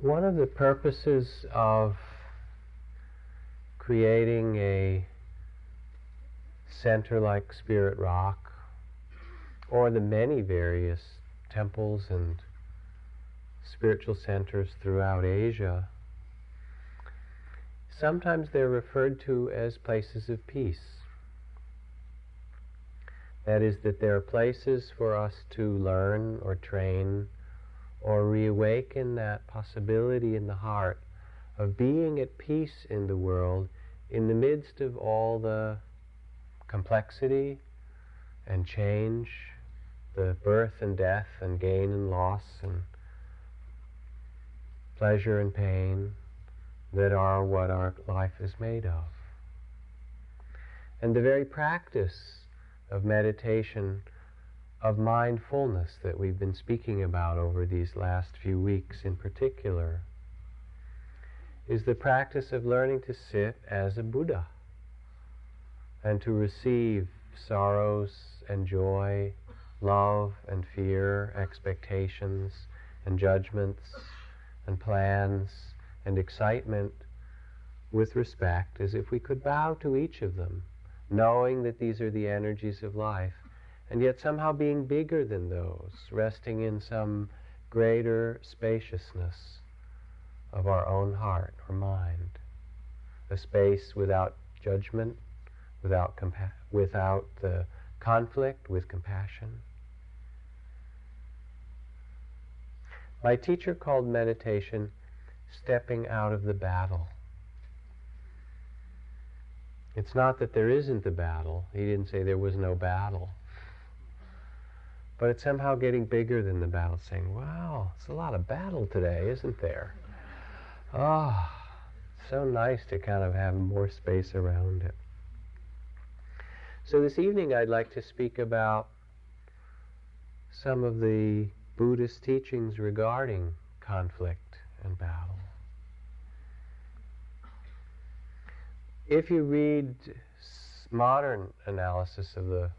One of the purposes of creating a center like Spirit Rock, or the many various temples and spiritual centers throughout Asia, sometimes they're referred to as places of peace. That is, that there are places for us to learn or train or reawaken that possibility in the heart of being at peace in the world in the midst of all the complexity and change, the birth and death and gain and loss and pleasure and pain that are what our life is made of. And the very practice of meditation of mindfulness that we've been speaking about over these last few weeks in particular is the practice of learning to sit as a Buddha and to receive sorrows and joy, love and fear, expectations and judgments and plans and excitement with respect as if we could bow to each of them, knowing that these are the energies of life and yet somehow being bigger than those, resting in some greater spaciousness of our own heart or mind. A space without judgment, without, compa- without the conflict, with compassion. My teacher called meditation stepping out of the battle. It's not that there isn't a battle. He didn't say there was no battle. But it's somehow getting bigger than the battle, saying, wow, it's a lot of battle today, isn't there? Ah, oh, so nice to kind of have more space around it. So this evening I'd like to speak about some of the Buddhist teachings regarding conflict and battle. If you read modern analysis of the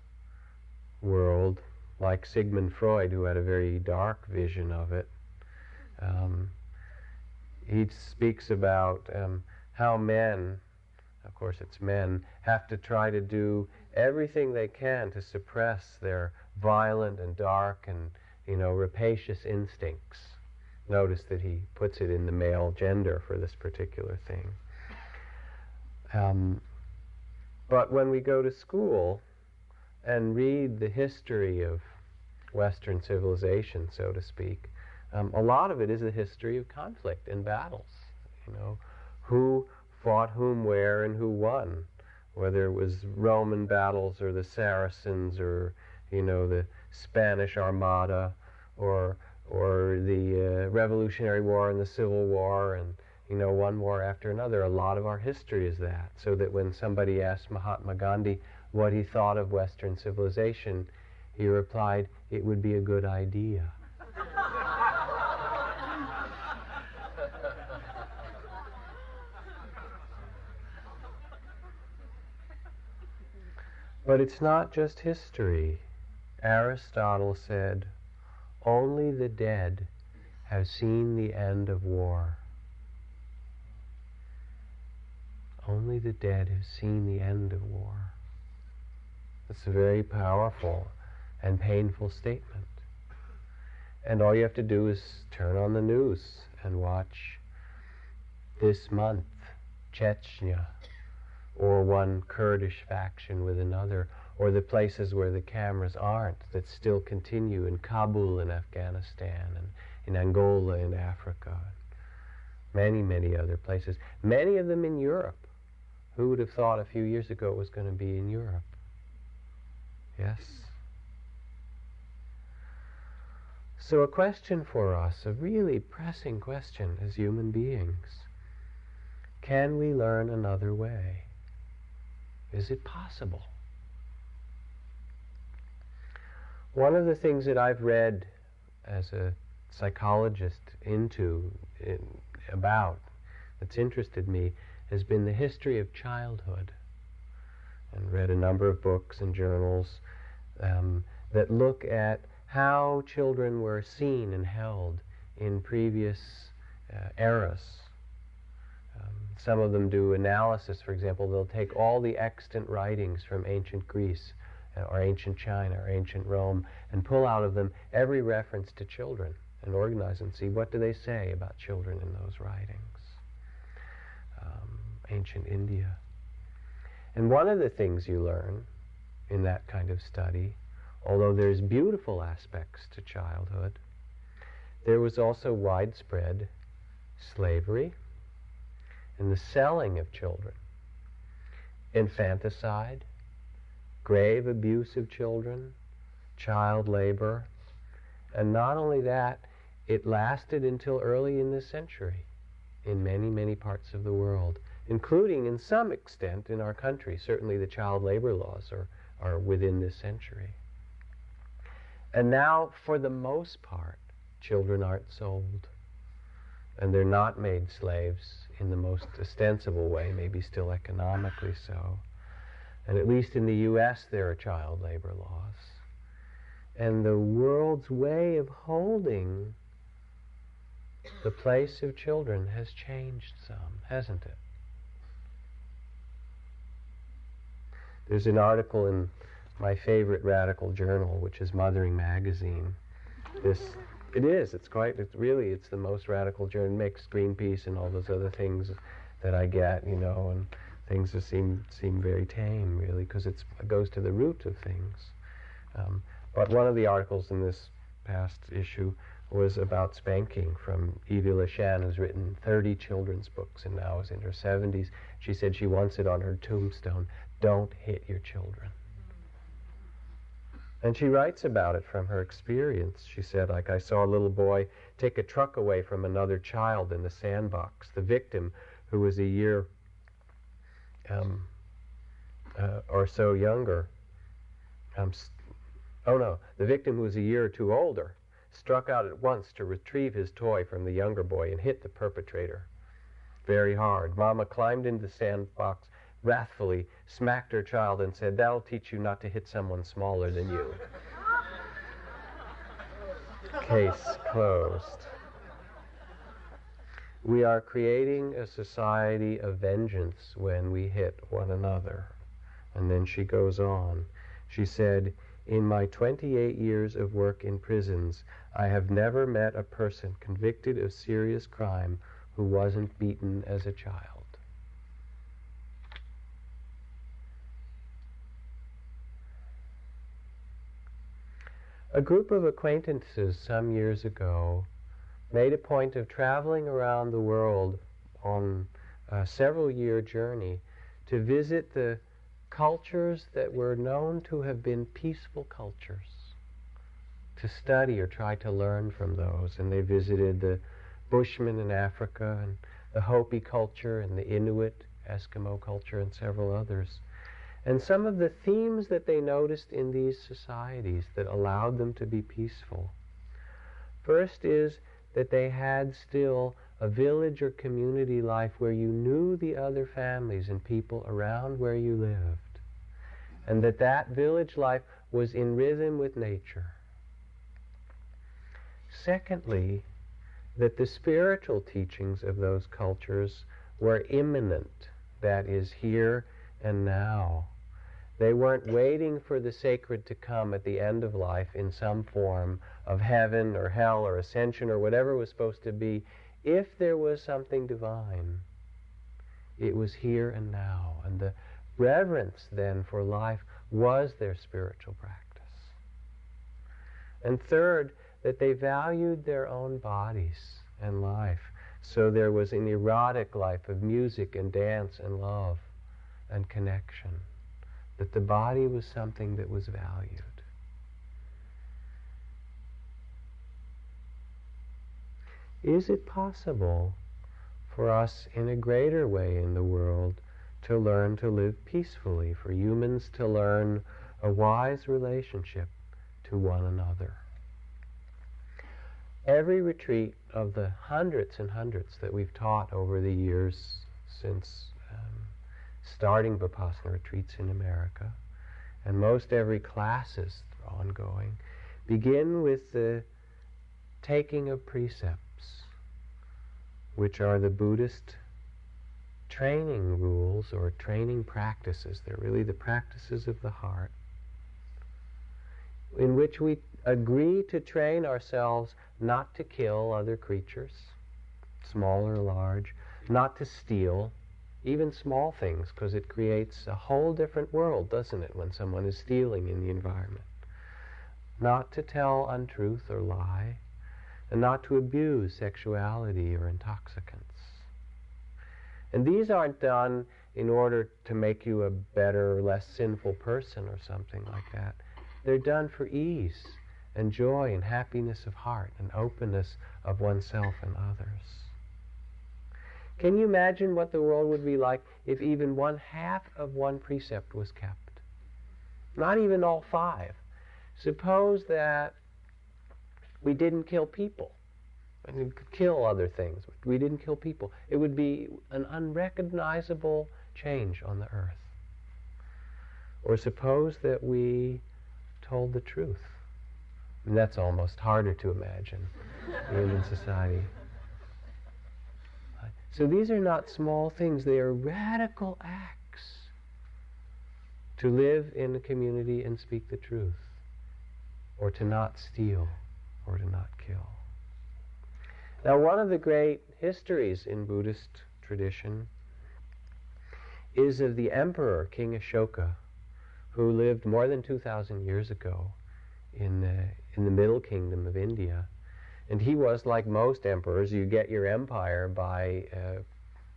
world, like Sigmund Freud, who had a very dark vision of it. Um, he speaks about um, how men, of course it's men, have to try to do everything they can to suppress their violent and dark and you know rapacious instincts. Notice that he puts it in the male gender for this particular thing. Um, but when we go to school, and read the history of Western civilization, so to speak, um, a lot of it is the history of conflict and battles. You know, who fought whom where and who won, whether it was Roman battles or the Saracens or you know the Spanish Armada or or the uh, Revolutionary War and the Civil War and you know one war after another. A lot of our history is that. So that when somebody asks Mahatma Gandhi, what he thought of Western civilization, he replied, It would be a good idea. but it's not just history. Aristotle said, Only the dead have seen the end of war. Only the dead have seen the end of war. It's a very powerful and painful statement. And all you have to do is turn on the news and watch this month Chechnya or one Kurdish faction with another or the places where the cameras aren't that still continue in Kabul in Afghanistan and in Angola in Africa and many many other places. Many of them in Europe. Who would have thought a few years ago it was going to be in Europe Yes? So, a question for us, a really pressing question as human beings can we learn another way? Is it possible? One of the things that I've read as a psychologist into, in, about, that's interested me, has been the history of childhood and read a number of books and journals um, that look at how children were seen and held in previous uh, eras. Um, some of them do analysis, for example, they'll take all the extant writings from ancient Greece uh, or ancient China or ancient Rome and pull out of them every reference to children and organize and see what do they say about children in those writings. Um, ancient India. And one of the things you learn in that kind of study, although there's beautiful aspects to childhood, there was also widespread slavery and the selling of children, infanticide, grave abuse of children, child labor, and not only that, it lasted until early in this century in many, many parts of the world, including in some extent in our country. Certainly the child labor laws are, are within this century. And now, for the most part, children aren't sold. And they're not made slaves in the most ostensible way, maybe still economically so. And at least in the U.S., there are child labor laws. And the world's way of holding the place of children has changed some, hasn't it? There's an article in my favorite radical journal, which is Mothering Magazine. This, it is. It's quite. It's really. It's the most radical journal. Makes Greenpeace and all those other things that I get, you know, and things that seem seem very tame, really, because it goes to the root of things. Um, but one of the articles in this past issue was about spanking from Evie LeShan, who's written 30 children's books and now is in her 70s. She said she wants it on her tombstone. Don't hit your children. And she writes about it from her experience. She said, like, I saw a little boy take a truck away from another child in the sandbox. The victim, who was a year um, uh, or so younger, um, oh no, the victim who was a year or two older, struck out at once to retrieve his toy from the younger boy and hit the perpetrator very hard. Mama climbed into the sandbox, wrathfully smacked her child and said, That'll teach you not to hit someone smaller than you. Case closed. We are creating a society of vengeance when we hit one another. And then she goes on. She said, In my 28 years of work in prisons, I have never met a person convicted of serious crime who wasn't beaten as a child. A group of acquaintances some years ago made a point of traveling around the world on a several year journey to visit the cultures that were known to have been peaceful cultures, to study or try to learn from those. And they visited the Bushmen in Africa and the Hopi culture and the Inuit Eskimo culture and several others. And some of the themes that they noticed in these societies that allowed them to be peaceful. First is that they had still a village or community life where you knew the other families and people around where you lived. And that that village life was in rhythm with nature. Secondly, that the spiritual teachings of those cultures were immanent, that is, here and now. They weren't waiting for the sacred to come at the end of life in some form of heaven or hell or ascension or whatever was supposed to be. If there was something divine, it was here and now. And the reverence then for life was their spiritual practice. And third, that they valued their own bodies and life. So there was an erotic life of music and dance and love and connection that the body was something that was valued. Is it possible for us in a greater way in the world to learn to live peacefully, for humans to learn a wise relationship to one another? Every retreat of the hundreds and hundreds that we've taught over the years since starting Vipassana retreats in America, and most every class is ongoing, begin with the taking of precepts which are the Buddhist training rules or training practices. They're really the practices of the heart, in which we agree to train ourselves not to kill other creatures, small or large, not to steal, even small things, because it creates a whole different world, doesn't it, when someone is stealing in the environment. Not to tell untruth or lie, and not to abuse sexuality or intoxicants. And these aren't done in order to make you a better, less sinful person or something like that. They're done for ease and joy and happiness of heart and openness of oneself and others. Can you imagine what the world would be like if even one half of one precept was kept? Not even all five. Suppose that we didn't kill people. We could kill other things. We didn't kill people. It would be an unrecognizable change on the earth. Or suppose that we told the truth. And that's almost harder to imagine in human society. So these are not small things, they are radical acts to live in a community and speak the truth, or to not steal, or to not kill. Now, one of the great histories in Buddhist tradition is of the emperor, King Ashoka, who lived more than 2,000 years ago in the, in the Middle Kingdom of India. And he was like most emperors, you get your empire by uh,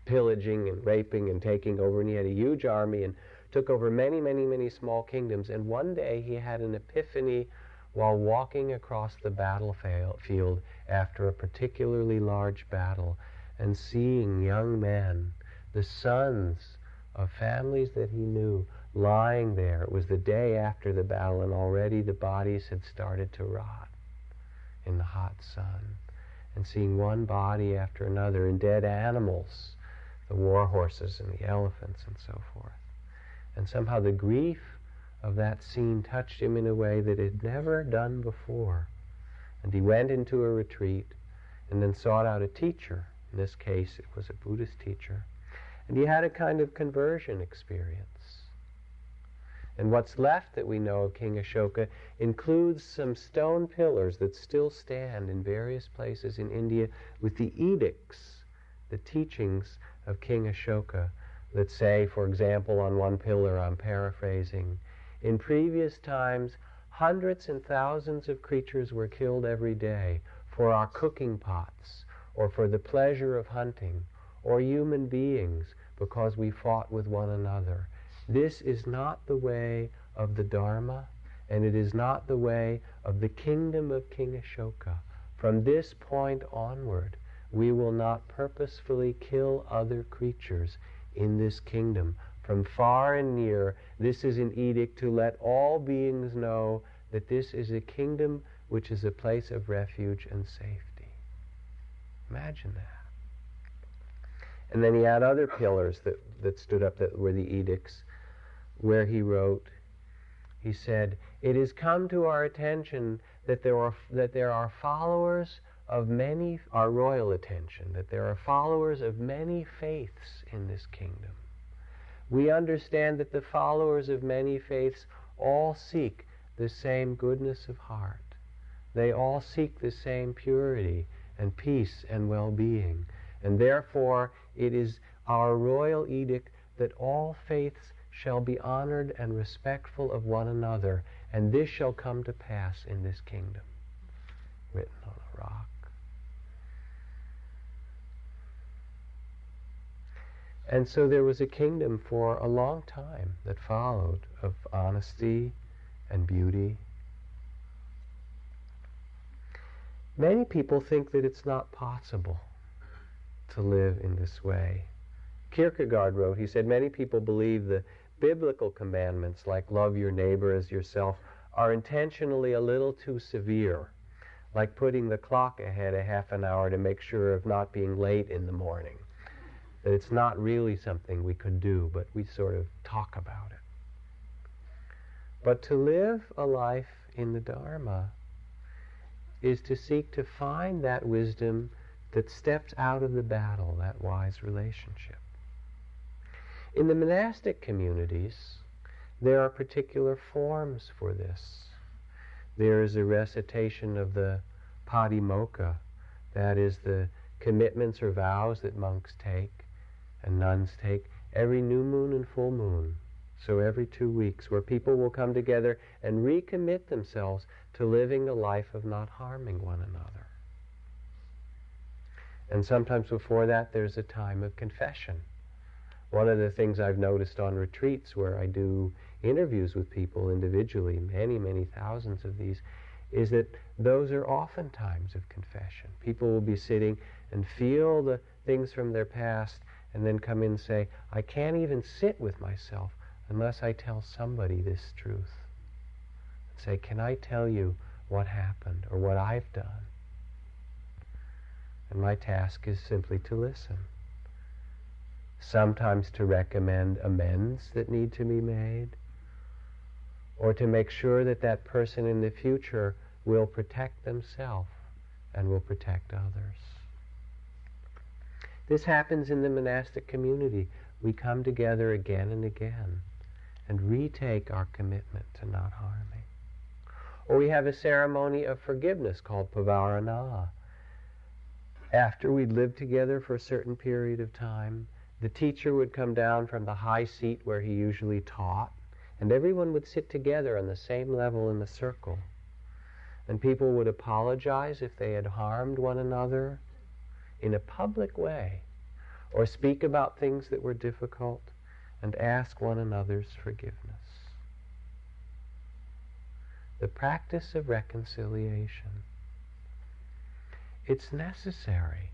pillaging and raping and taking over. And he had a huge army and took over many, many, many small kingdoms. And one day he had an epiphany while walking across the battlefield after a particularly large battle and seeing young men, the sons of families that he knew, lying there. It was the day after the battle, and already the bodies had started to rot in the hot sun. And seeing one body after another, and dead animals, the war horses and the elephants and so forth. And somehow the grief of that scene touched him in a way that it had never done before. And he went into a retreat and then sought out a teacher. In this case, it was a Buddhist teacher. And he had a kind of conversion experience. And what's left that we know of King Ashoka includes some stone pillars that still stand in various places in India with the edicts, the teachings of King Ashoka that say, for example, on one pillar, I'm paraphrasing, in previous times, hundreds and thousands of creatures were killed every day for our cooking pots, or for the pleasure of hunting, or human beings because we fought with one another. This is not the way of the Dharma, and it is not the way of the kingdom of King Ashoka. From this point onward, we will not purposefully kill other creatures in this kingdom. From far and near, this is an edict to let all beings know that this is a kingdom which is a place of refuge and safety. Imagine that. And then he had other pillars that, that stood up that were the edicts where he wrote, he said, It has come to our attention that there are, that there are followers of many, our royal attention, that there are followers of many faiths in this kingdom. We understand that the followers of many faiths all seek the same goodness of heart. They all seek the same purity and peace and well being. And therefore, it is our royal edict that all faiths shall be honored and respectful of one another, and this shall come to pass in this kingdom. Written on a rock. And so there was a kingdom for a long time that followed of honesty and beauty. Many people think that it's not possible to live in this way. Kierkegaard wrote, he said, many people believe the biblical commandments, like love your neighbor as yourself, are intentionally a little too severe, like putting the clock ahead a half an hour to make sure of not being late in the morning. That it's not really something we could do, but we sort of talk about it. But to live a life in the Dharma is to seek to find that wisdom that steps out of the battle, that wise relationship. In the monastic communities, there are particular forms for this. There is a recitation of the patimokkha, that is the commitments or vows that monks take and nuns take every new moon and full moon. So every two weeks, where people will come together and recommit themselves to living a life of not harming one another. And sometimes before that, there's a time of confession. One of the things I've noticed on retreats where I do interviews with people individually, many, many thousands of these, is that those are often times of confession. People will be sitting and feel the things from their past and then come in and say, I can't even sit with myself unless I tell somebody this truth. And say, can I tell you what happened or what I've done? And my task is simply to listen. Sometimes to recommend amends that need to be made, or to make sure that that person in the future will protect themselves and will protect others. This happens in the monastic community. We come together again and again and retake our commitment to not harming. Or we have a ceremony of forgiveness called pavarana. After we'd lived together for a certain period of time, the teacher would come down from the high seat where he usually taught, and everyone would sit together on the same level in the circle. And people would apologize if they had harmed one another in a public way, or speak about things that were difficult, and ask one another's forgiveness. The practice of reconciliation. It's necessary.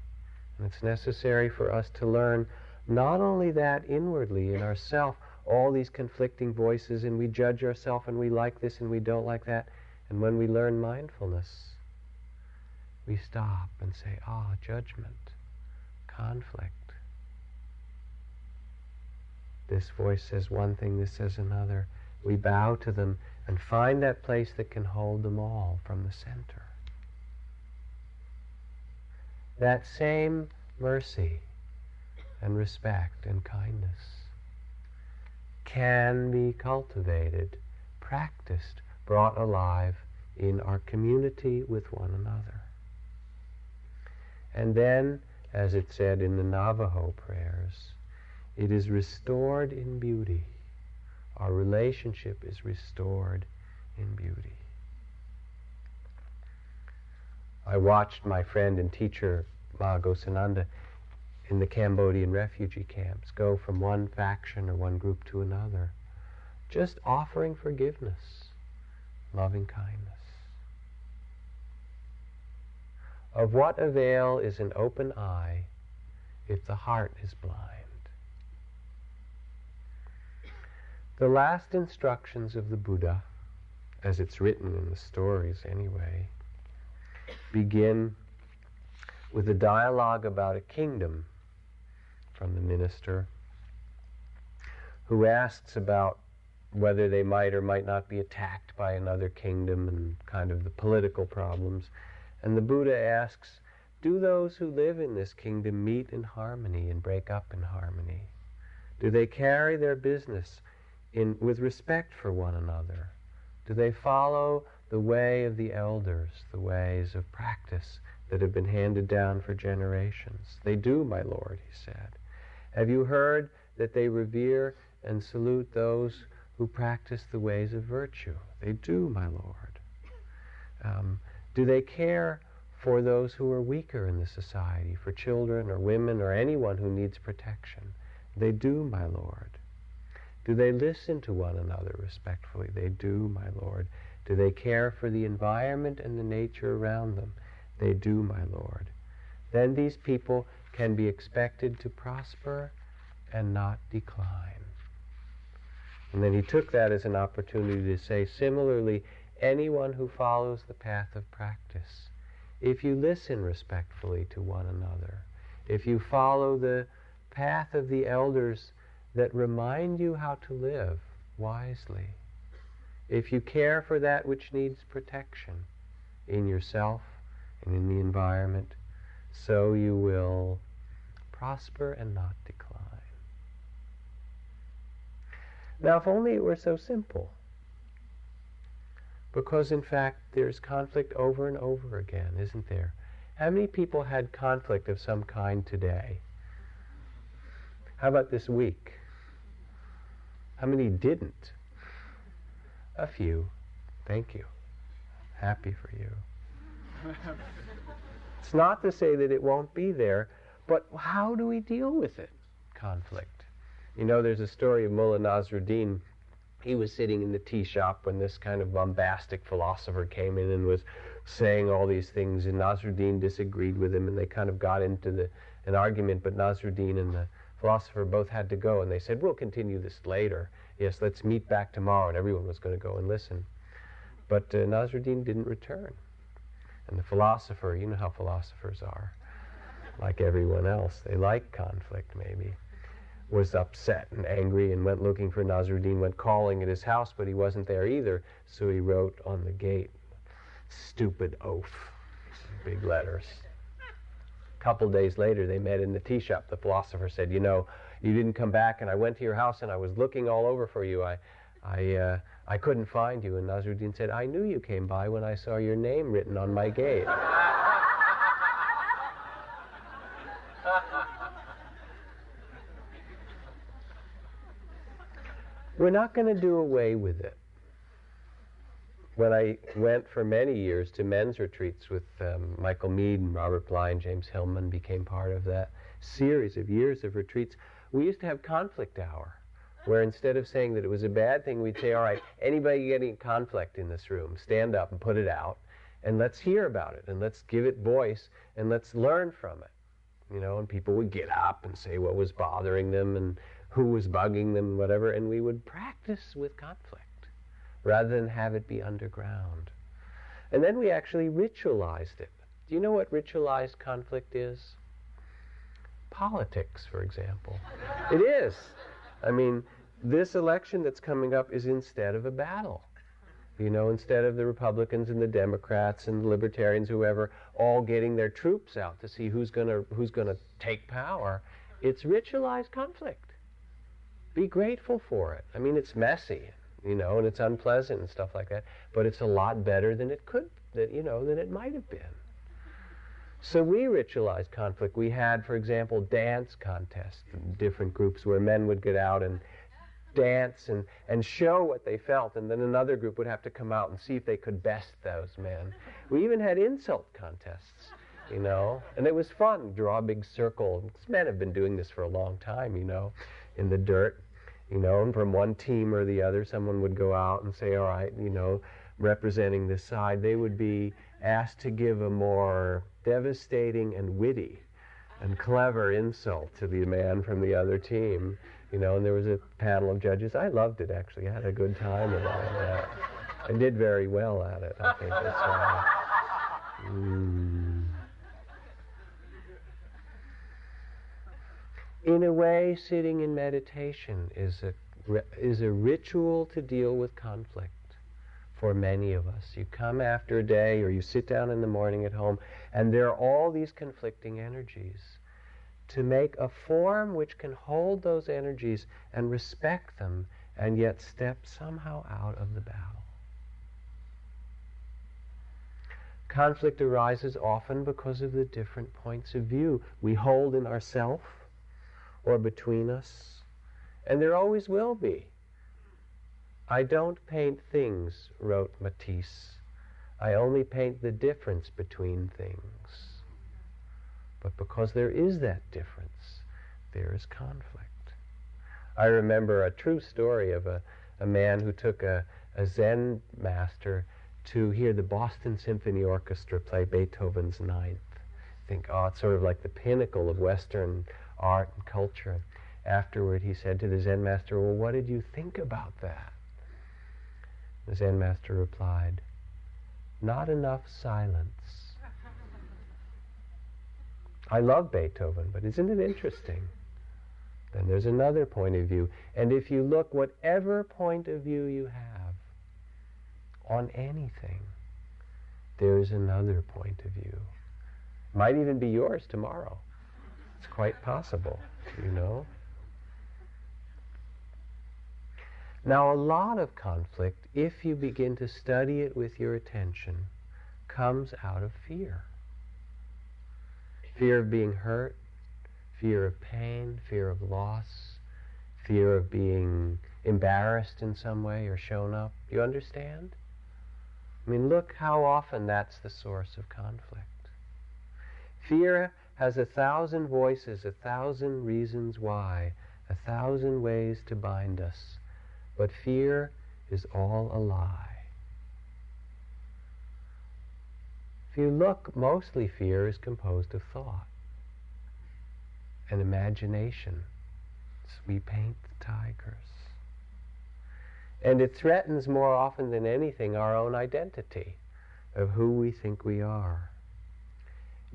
And it's necessary for us to learn not only that inwardly in ourself, all these conflicting voices, and we judge ourselves and we like this and we don't like that. And when we learn mindfulness, we stop and say, ah, judgment, conflict. This voice says one thing, this says another. We bow to them and find that place that can hold them all from the center. That same mercy and respect and kindness can be cultivated, practiced, brought alive in our community with one another. And then, as it said in the Navajo prayers, it is restored in beauty. Our relationship is restored in beauty. I watched my friend and teacher, Maha Ghosananda, in the Cambodian refugee camps go from one faction or one group to another, just offering forgiveness, loving kindness. Of what avail is an open eye if the heart is blind? The last instructions of the Buddha, as it's written in the stories anyway, begin with a dialogue about a kingdom from the minister who asks about whether they might or might not be attacked by another kingdom and kind of the political problems. And the Buddha asks, do those who live in this kingdom meet in harmony and break up in harmony? Do they carry their business in, with respect for one another? Do they follow the way of the elders, the ways of practice that have been handed down for generations? They do, my Lord, he said. Have you heard that they revere and salute those who practice the ways of virtue? They do, my Lord. Um, do they care for those who are weaker in the society, for children or women or anyone who needs protection? They do, my Lord. Do they listen to one another respectfully? They do, my Lord. Do they care for the environment and the nature around them? They do, my Lord. Then these people can be expected to prosper and not decline. And then he took that as an opportunity to say, similarly, anyone who follows the path of practice, if you listen respectfully to one another, if you follow the path of the elders that remind you how to live wisely. If you care for that which needs protection in yourself and in the environment, so you will prosper and not decline. Now, if only it were so simple. Because, in fact, there's conflict over and over again, isn't there? How many people had conflict of some kind today? How about this week? How many didn't? A few. Thank you. Happy for you. it's not to say that it won't be there, but how do we deal with it? Conflict. You know, there's a story of Mullah Nasruddin. He was sitting in the tea shop when this kind of bombastic philosopher came in and was saying all these things, and Nasruddin disagreed with him, and they kind of got into the, an argument, but Nasruddin and the philosopher both had to go, and they said, We'll continue this later. Yes, let's meet back tomorrow, and everyone was going to go and listen. But uh, Nasruddin didn't return. And the philosopher, you know how philosophers are, like everyone else, they like conflict maybe was upset and angry and went looking for Nasruddin, went calling at his house, but he wasn't there either. So he wrote on the gate, stupid oaf, big letters. A couple days later, they met in the tea shop. The philosopher said, You know, you didn't come back, and I went to your house and I was looking all over for you. I, I, uh, I couldn't find you. And Nasruddin said, I knew you came by when I saw your name written on my gate. We're not going to do away with it. When I went for many years to men's retreats with um, Michael Meade and Robert Bly and James Hillman became part of that series of years of retreats, we used to have conflict hour where instead of saying that it was a bad thing, we'd say, all right, anybody getting conflict in this room, stand up and put it out, and let's hear about it, and let's give it voice, and let's learn from it. You know, and people would get up and say what was bothering them, and who was bugging them, whatever, and we would practice with conflict rather than have it be underground. And then we actually ritualized it. Do you know what ritualized conflict is? Politics, for example. it is. I mean, this election that's coming up is instead of a battle. You know, instead of the Republicans and the Democrats and the Libertarians, whoever, all getting their troops out to see who's to who's to take power, it's ritualized conflict be grateful for it. I mean, it's messy, you know, and it's unpleasant and stuff like that, but it's a lot better than it could, that you know, than it might have been. So we ritualized conflict. We had, for example, dance contests, different groups where men would get out and dance and, and show what they felt, and then another group would have to come out and see if they could best those men. We even had insult contests, you know, and it was fun. Draw a big circle. Men have been doing this for a long time, you know, in the dirt you know, and from one team or the other, someone would go out and say, all right, you know, representing this side, they would be asked to give a more devastating and witty and clever insult to the man from the other team, you know, and there was a panel of judges. I loved it, actually. I had a good time all that. I did very well at it, I think. That's. Mm. In a way, sitting in meditation is a, is a ritual to deal with conflict for many of us. You come after a day or you sit down in the morning at home, and there are all these conflicting energies. To make a form which can hold those energies and respect them and yet step somehow out of the battle. Conflict arises often because of the different points of view we hold in ourself or between us, and there always will be. I don't paint things, wrote Matisse. I only paint the difference between things. But because there is that difference, there is conflict. I remember a true story of a, a man who took a, a Zen master to hear the Boston Symphony Orchestra play Beethoven's Ninth. Think, oh, it's sort of like the pinnacle of Western art and culture. Afterward, he said to the Zen master, Well, what did you think about that? The Zen master replied, Not enough silence. I love Beethoven, but isn't it interesting? Then there's another point of view. And if you look, whatever point of view you have on anything, there is another point of view. Might even be yours tomorrow. It's quite possible, you know. Now, a lot of conflict, if you begin to study it with your attention, comes out of fear. Fear of being hurt, fear of pain, fear of loss, fear of being embarrassed in some way or shown up. You understand? I mean, look how often that's the source of conflict. Fear has a thousand voices, a thousand reasons why, a thousand ways to bind us. But fear is all a lie. If you look, mostly fear is composed of thought and imagination. So we paint the tigers. And it threatens more often than anything our own identity of who we think we are.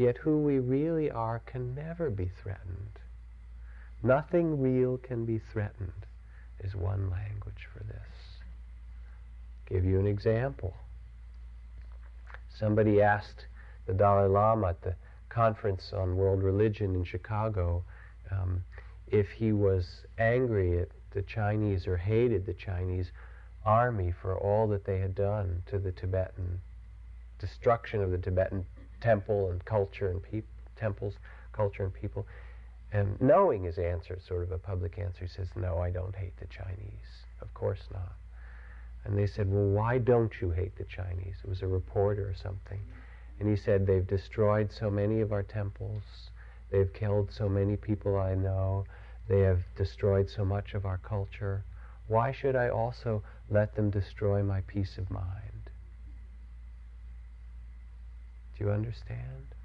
Yet who we really are can never be threatened. Nothing real can be threatened is one language for this. Give you an example. Somebody asked the Dalai Lama at the conference on world religion in Chicago um, if he was angry at the Chinese or hated the Chinese army for all that they had done to the Tibetan destruction of the Tibetan temple and culture and peop- temples, culture and people. And knowing his answer, sort of a public answer, he says, No, I don't hate the Chinese. Of course not. And they said, Well, why don't you hate the Chinese? It was a reporter or something. And he said, They've destroyed so many of our temples. They've killed so many people I know. They have destroyed so much of our culture. Why should I also let them destroy my peace of mind? You understand?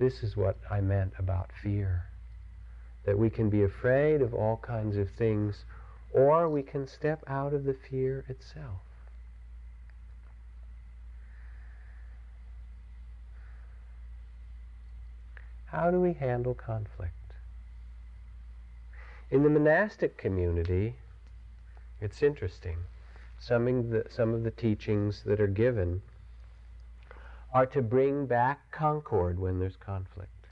This is what I meant about fear. That we can be afraid of all kinds of things, or we can step out of the fear itself. How do we handle conflict? In the monastic community, it's interesting. Some of the, some of the teachings that are given are to bring back concord when there's conflict.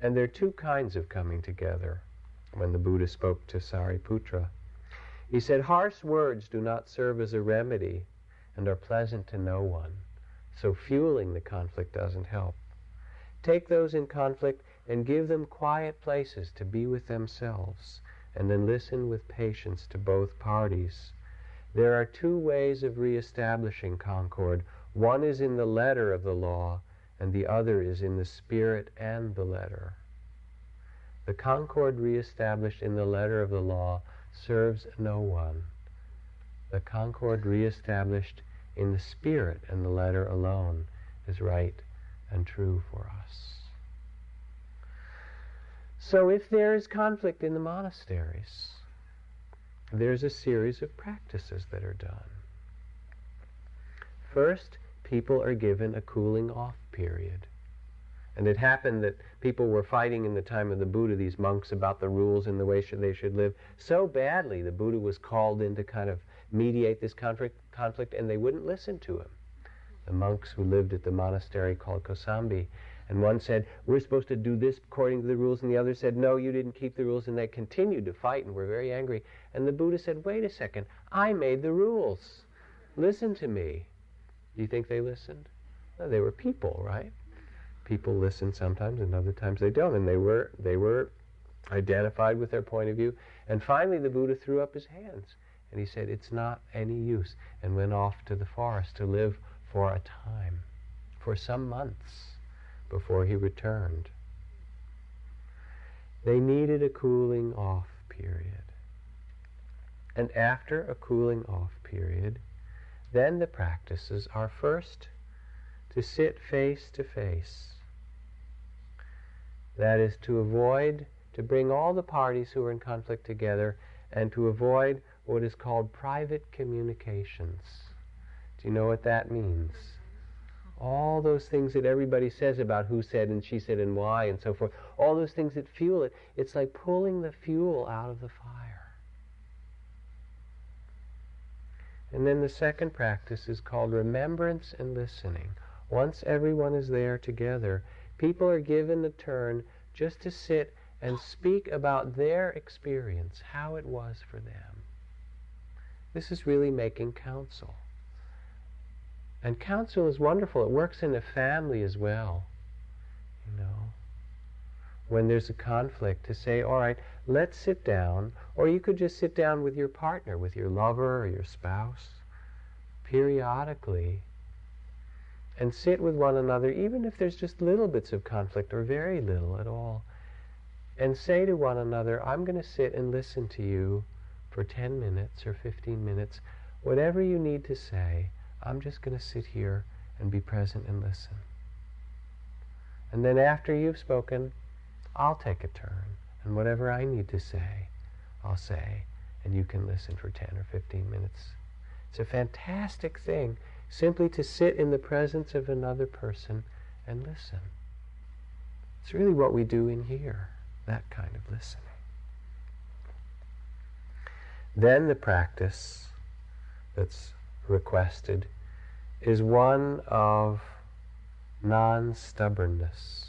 And there are two kinds of coming together when the Buddha spoke to Sariputra. He said, Harsh words do not serve as a remedy and are pleasant to no one, so fueling the conflict doesn't help. Take those in conflict and give them quiet places to be with themselves, and then listen with patience to both parties. There are two ways of reestablishing concord. One is in the letter of the law, and the other is in the spirit and the letter. The concord reestablished in the letter of the law serves no one. The concord reestablished in the spirit and the letter alone is right and true for us. So if there is conflict in the monasteries, there's a series of practices that are done. First, people are given a cooling off period. And it happened that people were fighting in the time of the Buddha, these monks, about the rules and the way should, they should live so badly. The Buddha was called in to kind of mediate this conflict, conflict, and they wouldn't listen to him. The monks who lived at the monastery called Kosambi. And one said, We're supposed to do this according to the rules, and the other said, No, you didn't keep the rules, and they continued to fight and were very angry. And the Buddha said, Wait a second, I made the rules. Listen to me. Do you think they listened? No, they were people, right? People listen sometimes and other times they don't. And they were they were identified with their point of view. And finally the Buddha threw up his hands and he said, It's not any use and went off to the forest to live for a time, for some months before he returned. They needed a cooling off period. And after a cooling off period, then the practices are first to sit face to face. That is to avoid, to bring all the parties who are in conflict together and to avoid what is called private communications. Do you know what that means? All those things that everybody says about who said and she said and why and so forth, all those things that fuel it, it's like pulling the fuel out of the fire. And then the second practice is called remembrance and listening. once everyone is there together, people are given the turn just to sit and speak about their experience, how it was for them. This is really making counsel. And counsel is wonderful. It works in a family as well. You know, when there's a conflict, to say, all right, let's sit down, or you could just sit down with your partner, with your lover or your spouse, periodically, and sit with one another, even if there's just little bits of conflict or very little at all, and say to one another, I'm going to sit and listen to you for 10 minutes or 15 minutes, whatever you need to say, I'm just going to sit here and be present and listen. And then after you've spoken, I'll take a turn. And whatever I need to say, I'll say. And you can listen for 10 or 15 minutes. It's a fantastic thing simply to sit in the presence of another person and listen. It's really what we do in here, that kind of listening. Then the practice that's requested is one of non stubbornness.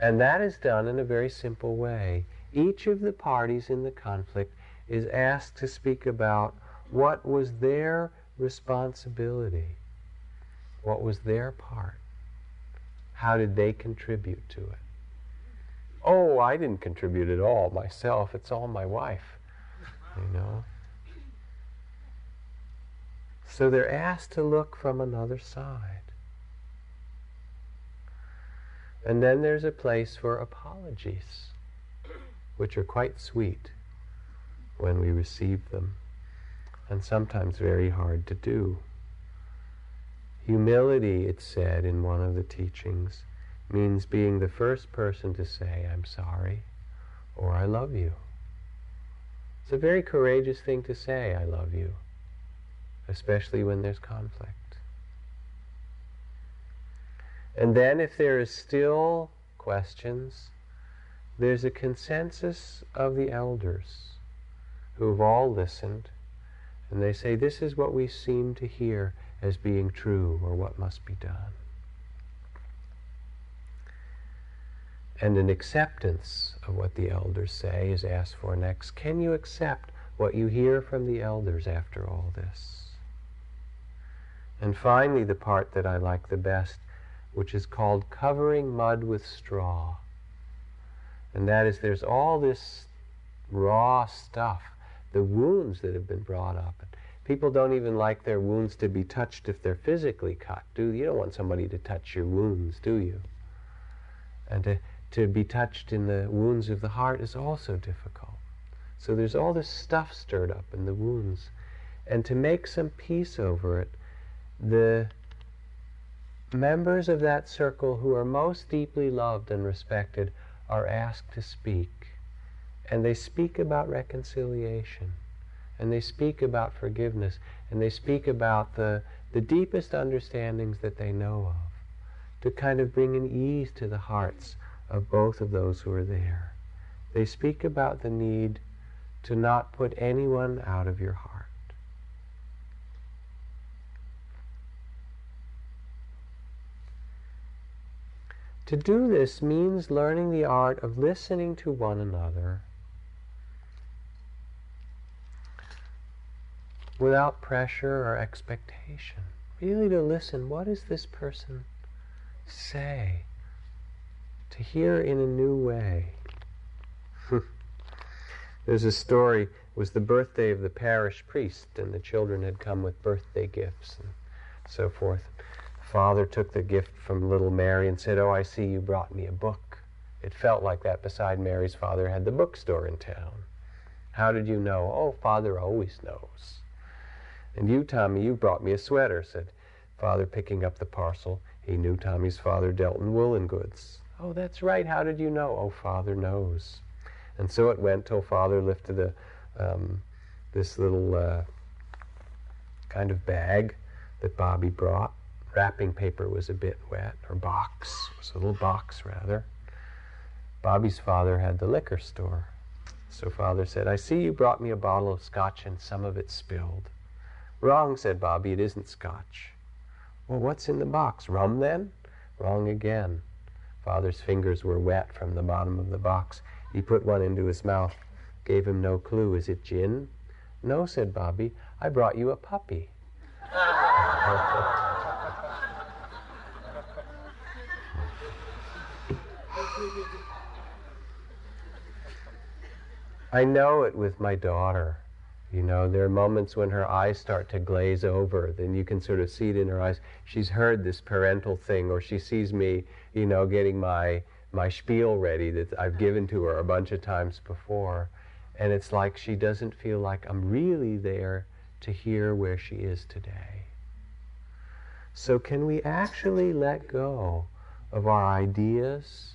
And that is done in a very simple way. Each of the parties in the conflict is asked to speak about what was their responsibility, what was their part, how did they contribute to it. Oh, I didn't contribute at all myself, it's all my wife, you know. So they're asked to look from another side. And then there's a place for apologies, which are quite sweet when we receive them, and sometimes very hard to do. Humility, it's said in one of the teachings, means being the first person to say, I'm sorry, or I love you. It's a very courageous thing to say, I love you especially when there's conflict. And then, if there is still questions, there's a consensus of the elders who have all listened, and they say, This is what we seem to hear as being true, or what must be done. And an acceptance of what the elders say is asked for next. Can you accept what you hear from the elders after all this? And finally, the part that I like the best, which is called covering mud with straw. And that is, there's all this raw stuff, the wounds that have been brought up. People don't even like their wounds to be touched if they're physically cut, do you? Don't want somebody to touch your wounds, do you? And to, to be touched in the wounds of the heart is also difficult. So there's all this stuff stirred up in the wounds. And to make some peace over it, the members of that circle who are most deeply loved and respected are asked to speak. And they speak about reconciliation. And they speak about forgiveness. And they speak about the, the deepest understandings that they know of. To kind of bring an ease to the hearts of both of those who are there. They speak about the need to not put anyone out of your heart. To do this means learning the art of listening to one another without pressure or expectation. Really to listen, what does this person say? To hear in a new way. There's a story, it was the birthday of the parish priest, and the children had come with birthday gifts and so forth father took the gift from little Mary and said, Oh, I see you brought me a book. It felt like that beside Mary's father had the bookstore in town. How did you know? Oh, father always knows. And you, Tommy, you brought me a sweater, said father, picking up the parcel. He knew Tommy's father dealt in woolen goods. Oh, that's right. How did you know? Oh, father knows. And so it went till father lifted a, um, this little uh, kind of bag that Bobby brought wrapping paper was a bit wet, or box, it was a little box rather. Bobby's father had the liquor store. So father said, I see you brought me a bottle of scotch and some of it spilled. Wrong, said Bobby, it isn't scotch. Well, what's in the box? Rum then? Wrong again. Father's fingers were wet from the bottom of the box. He put one into his mouth, gave him no clue. Is it gin? No, said Bobby. I brought you a puppy. I know it with my daughter. You know, there are moments when her eyes start to glaze over, then you can sort of see it in her eyes. She's heard this parental thing, or she sees me, you know, getting my, my spiel ready that I've given to her a bunch of times before. And it's like she doesn't feel like I'm really there to hear where she is today. So, can we actually let go of our ideas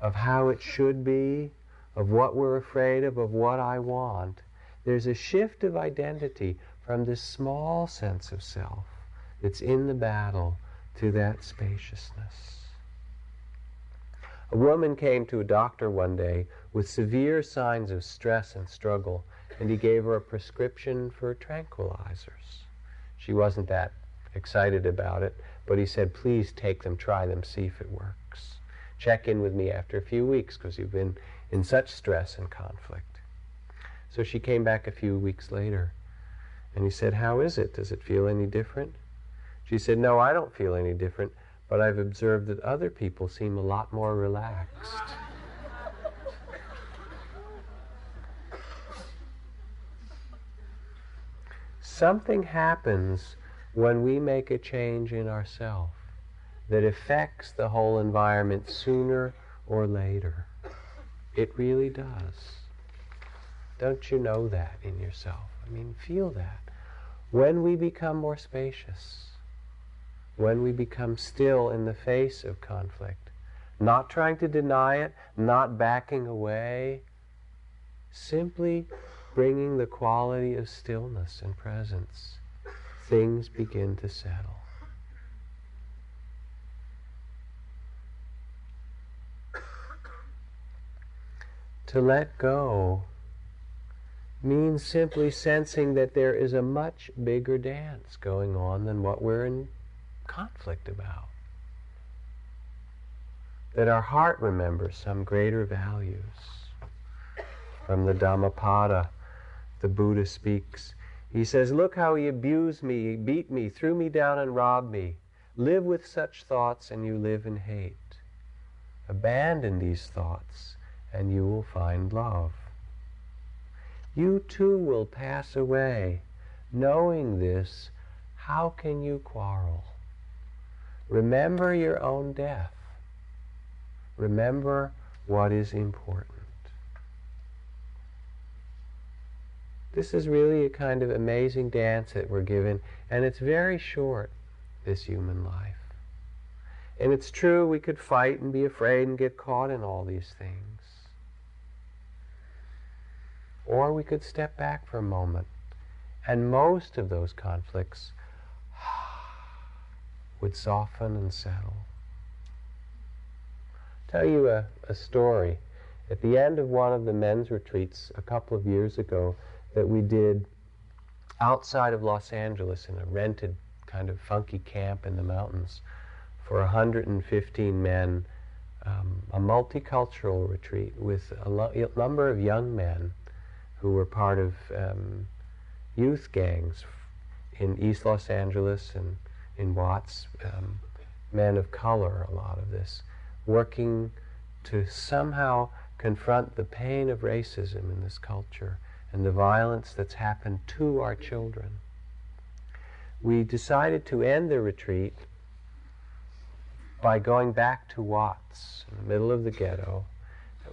of how it should be, of what we're afraid of, of what I want? There's a shift of identity from this small sense of self that's in the battle to that spaciousness. A woman came to a doctor one day with severe signs of stress and struggle, and he gave her a prescription for tranquilizers. She wasn't that excited about it, but he said, please take them, try them, see if it works. Check in with me after a few weeks because you've been in such stress and conflict. So she came back a few weeks later. And he said, How is it? Does it feel any different? She said, No, I don't feel any different, but I've observed that other people seem a lot more relaxed. Something happens when we make a change in ourself that affects the whole environment sooner or later. It really does. Don't you know that in yourself? I mean, feel that. When we become more spacious, when we become still in the face of conflict, not trying to deny it, not backing away, simply bringing the quality of stillness and presence, things begin to settle. To let go means simply sensing that there is a much bigger dance going on than what we're in conflict about. That our heart remembers some greater values. From the Dhammapada, the Buddha speaks. He says, Look how he abused me, beat me, threw me down, and robbed me. Live with such thoughts, and you live in hate. Abandon these thoughts, and you will find love you too will pass away. Knowing this, how can you quarrel? Remember your own death. Remember what is important. This is really a kind of amazing dance that we're given, and it's very short, this human life. And it's true, we could fight and be afraid and get caught in all these things. Or we could step back for a moment. And most of those conflicts would soften and settle. Tell you a, a story. At the end of one of the men's retreats a couple of years ago that we did outside of Los Angeles in a rented kind of funky camp in the mountains for 115 men, um, a multicultural retreat with a lo- number of young men who were part of um, youth gangs in East Los Angeles and in Watts, um, men of color, a lot of this, working to somehow confront the pain of racism in this culture and the violence that's happened to our children. We decided to end the retreat by going back to Watts, in the middle of the ghetto,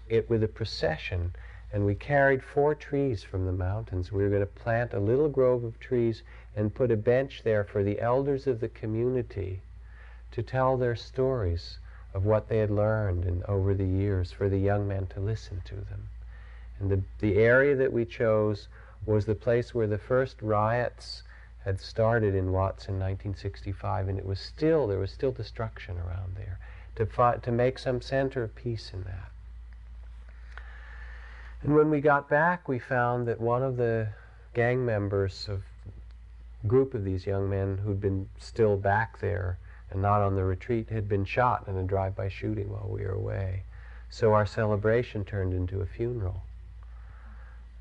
it, with a procession and we carried four trees from the mountains. We were going to plant a little grove of trees and put a bench there for the elders of the community to tell their stories of what they had learned and over the years for the young men to listen to them. And the, the area that we chose was the place where the first riots had started in Watts in 1965, and it was still, there was still destruction around there, to, fi- to make some center of peace in that. And when we got back, we found that one of the gang members of group of these young men who'd been still back there and not on the retreat had been shot in a drive-by shooting while we were away. So our celebration turned into a funeral.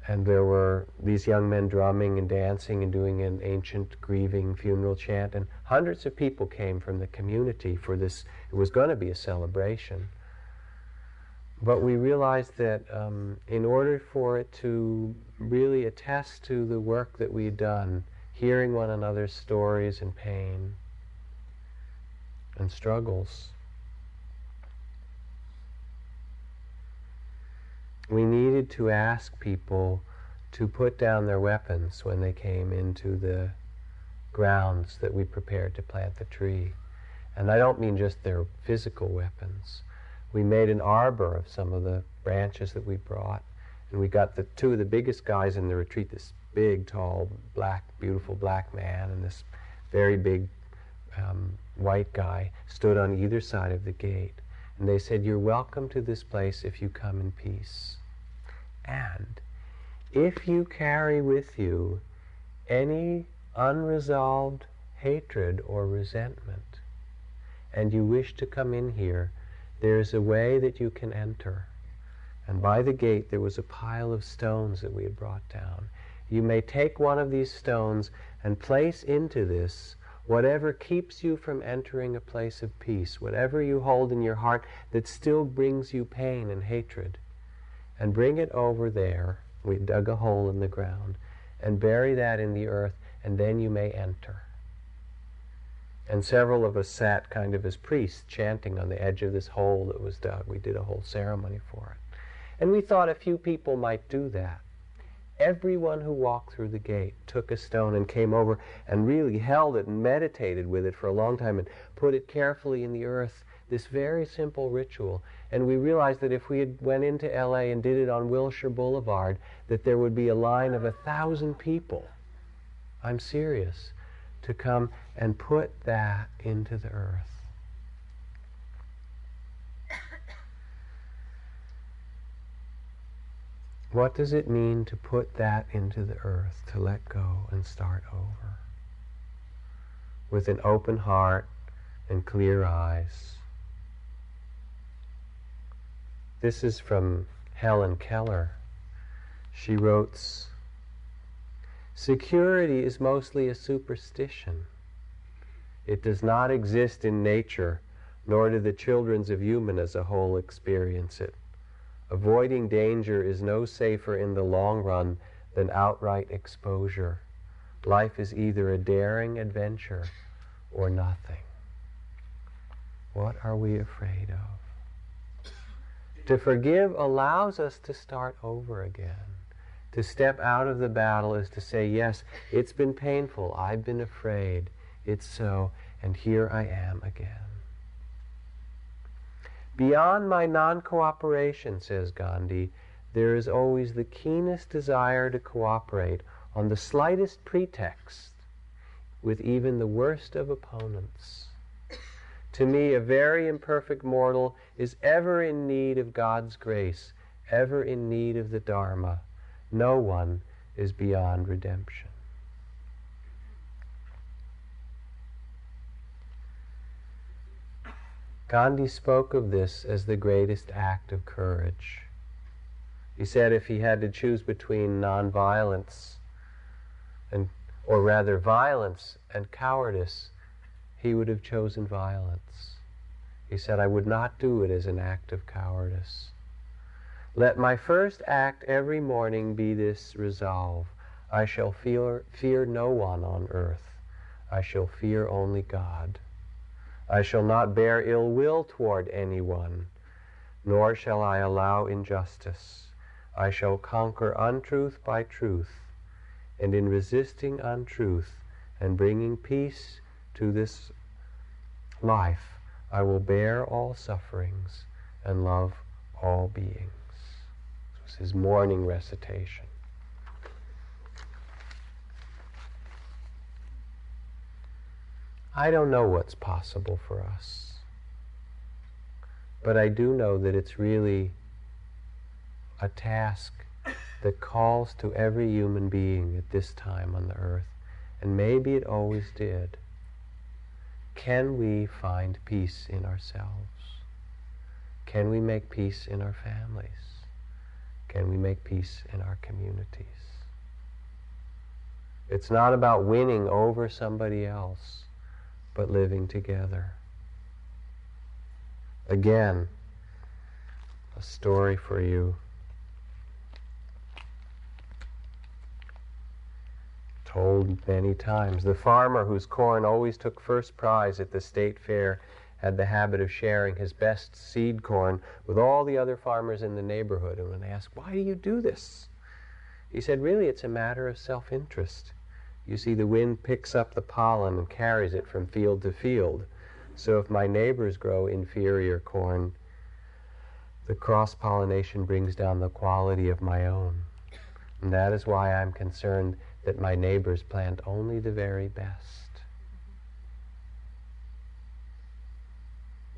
And there were these young men drumming and dancing and doing an ancient grieving funeral chant. And hundreds of people came from the community for this. It was going to be a celebration. But we realized that um, in order for it to really attest to the work that we had done, hearing one another's stories and pain and struggles, we needed to ask people to put down their weapons when they came into the grounds that we prepared to plant the tree. And I don't mean just their physical weapons we made an arbor of some of the branches that we brought. And we got the two of the biggest guys in the retreat, this big, tall, black, beautiful black man, and this very big um, white guy stood on either side of the gate. And they said, You're welcome to this place if you come in peace. And if you carry with you any unresolved hatred or resentment, and you wish to come in here, there's a way that you can enter. And by the gate there was a pile of stones that we had brought down. You may take one of these stones and place into this whatever keeps you from entering a place of peace, whatever you hold in your heart that still brings you pain and hatred. And bring it over there. We dug a hole in the ground and bury that in the earth, and then you may enter. And several of us sat kind of as priests chanting on the edge of this hole that was dug. We did a whole ceremony for it. And we thought a few people might do that. Everyone who walked through the gate took a stone and came over and really held it and meditated with it for a long time and put it carefully in the earth. This very simple ritual. And we realized that if we had went into LA and did it on Wilshire Boulevard, that there would be a line of a thousand people. I'm serious to come and put that into the earth. What does it mean to put that into the earth, to let go and start over? With an open heart and clear eyes. This is from Helen Keller. She wrote, Security is mostly a superstition. It does not exist in nature, nor do the children of human as a whole experience it. Avoiding danger is no safer in the long run than outright exposure. Life is either a daring adventure or nothing. What are we afraid of? To forgive allows us to start over again. To step out of the battle is to say, Yes, it's been painful. I've been afraid. It's so, and here I am again. Beyond my non cooperation, says Gandhi, there is always the keenest desire to cooperate on the slightest pretext with even the worst of opponents. To me, a very imperfect mortal is ever in need of God's grace, ever in need of the Dharma no one is beyond redemption. Gandhi spoke of this as the greatest act of courage. He said if he had to choose between nonviolence and or rather violence and cowardice, he would have chosen violence. He said, I would not do it as an act of cowardice. Let my first act every morning be this resolve I shall fear, fear no one on earth. I shall fear only God. I shall not bear ill will toward anyone, nor shall I allow injustice. I shall conquer untruth by truth, and in resisting untruth and bringing peace to this life, I will bear all sufferings and love all beings his morning recitation. I don't know what's possible for us, but I do know that it's really a task that calls to every human being at this time on the earth and maybe it always did, can we find peace in ourselves? Can we make peace in our families? Can we make peace in our communities? It's not about winning over somebody else, but living together. Again, a story for you. Told many times. The farmer whose corn always took first prize at the state fair had the habit of sharing his best seed corn with all the other farmers in the neighborhood. And when they asked, Why do you do this? He said, Really, it's a matter of self interest. You see, the wind picks up the pollen and carries it from field to field. So if my neighbors grow inferior corn, the cross pollination brings down the quality of my own. And that is why I'm concerned that my neighbors plant only the very best.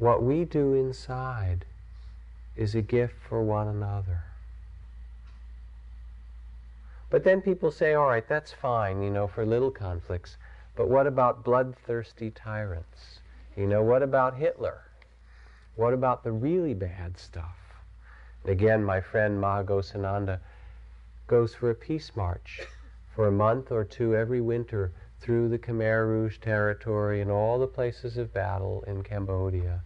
What we do inside is a gift for one another. But then people say, all right, that's fine, you know, for little conflicts. But what about bloodthirsty tyrants? You know, what about Hitler? What about the really bad stuff? And again, my friend Maha goes for a peace march for a month or two every winter through the Khmer Rouge territory and all the places of battle in Cambodia,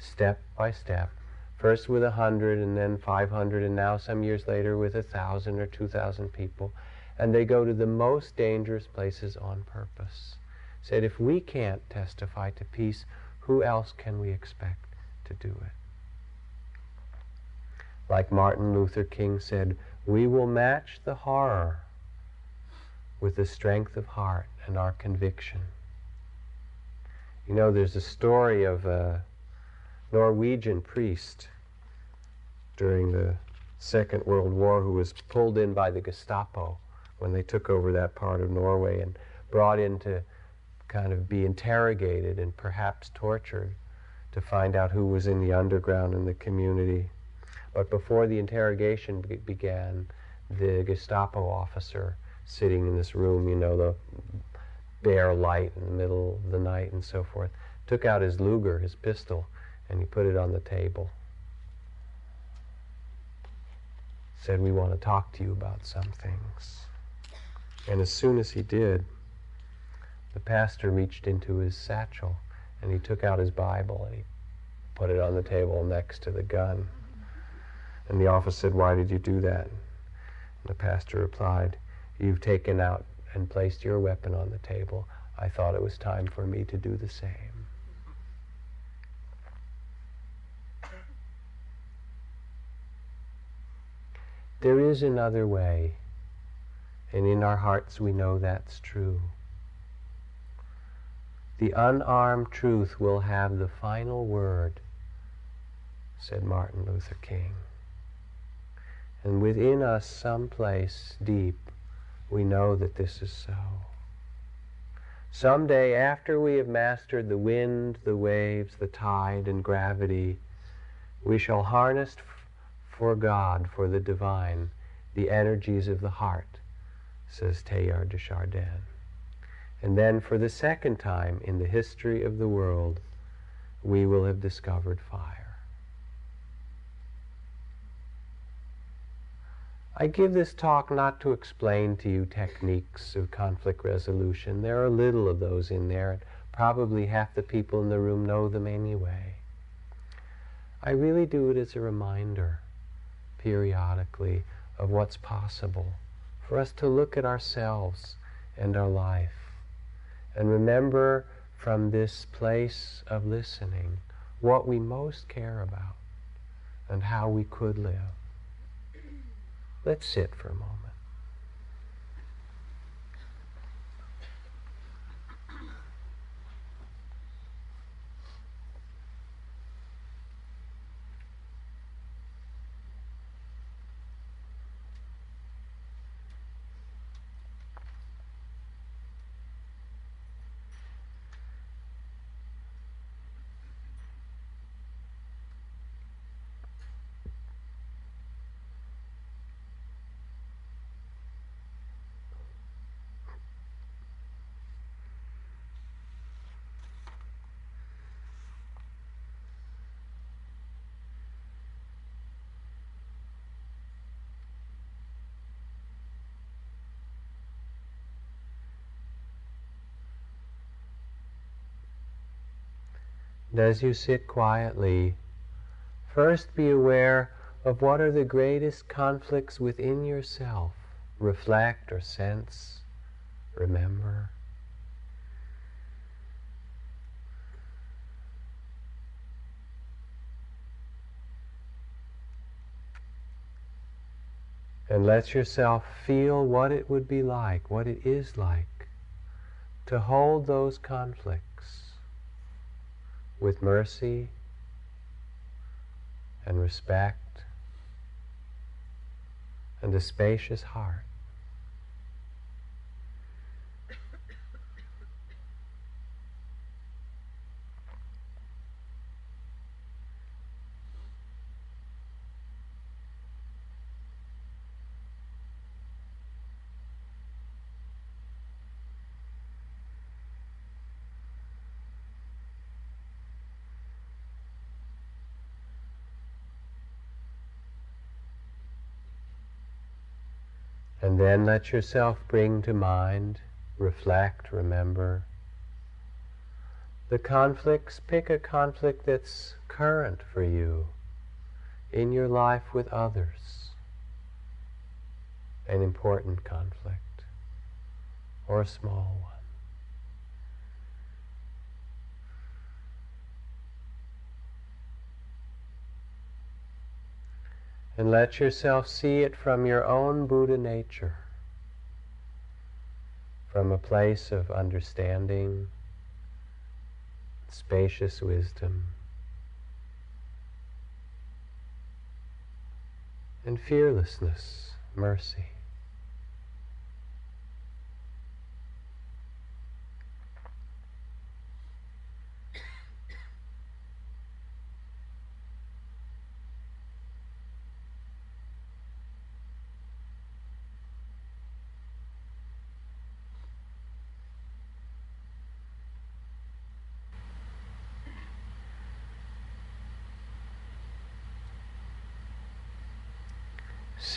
step by step. First with a hundred and then 500 and now some years later with a thousand or two thousand people. And they go to the most dangerous places on purpose said, if we can't testify to peace, who else can we expect to do it? Like Martin Luther King said, we will match the horror with the strength of heart and our conviction. You know, there's a story of a Norwegian priest during the Second World War who was pulled in by the Gestapo when they took over that part of Norway and brought in to kind of be interrogated and perhaps tortured to find out who was in the underground in the community. But before the interrogation be- began, the Gestapo officer sitting in this room, you know, the bare light in the middle of the night and so forth, took out his Luger, his pistol, and he put it on the table. Said, We want to talk to you about some things. And as soon as he did, the pastor reached into his satchel and he took out his Bible and he put it on the table next to the gun. And the officer said, Why did you do that? And the pastor replied, You've taken out and placed your weapon on the table. I thought it was time for me to do the same. There is another way, and in our hearts we know that's true. The unarmed truth will have the final word, said Martin Luther King. And within us, someplace deep, we know that this is so. Someday, after we have mastered the wind, the waves, the tide, and gravity, we shall harness for God, for the divine, the energies of the heart, says Teilhard de Chardin. And then for the second time in the history of the world, we will have discovered fire. I give this talk not to explain to you techniques of conflict resolution. There are little of those in there, and probably half the people in the room know them anyway. I really do it as a reminder, periodically, of what's possible, for us to look at ourselves and our life and remember from this place of listening what we most care about and how we could live. Let's sit for a moment. And as you sit quietly, first be aware of what are the greatest conflicts within yourself. Reflect or sense, remember. And let yourself feel what it would be like, what it is like, to hold those conflicts with mercy and respect and a spacious heart. And then let yourself bring to mind, reflect, remember the conflicts. Pick a conflict that's current for you in your life with others, an important conflict or a small one. And let yourself see it from your own Buddha nature, from a place of understanding, spacious wisdom, and fearlessness, mercy.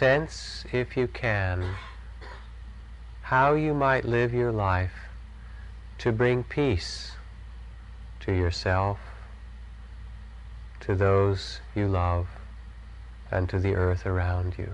Sense, if you can, how you might live your life to bring peace to yourself, to those you love, and to the earth around you.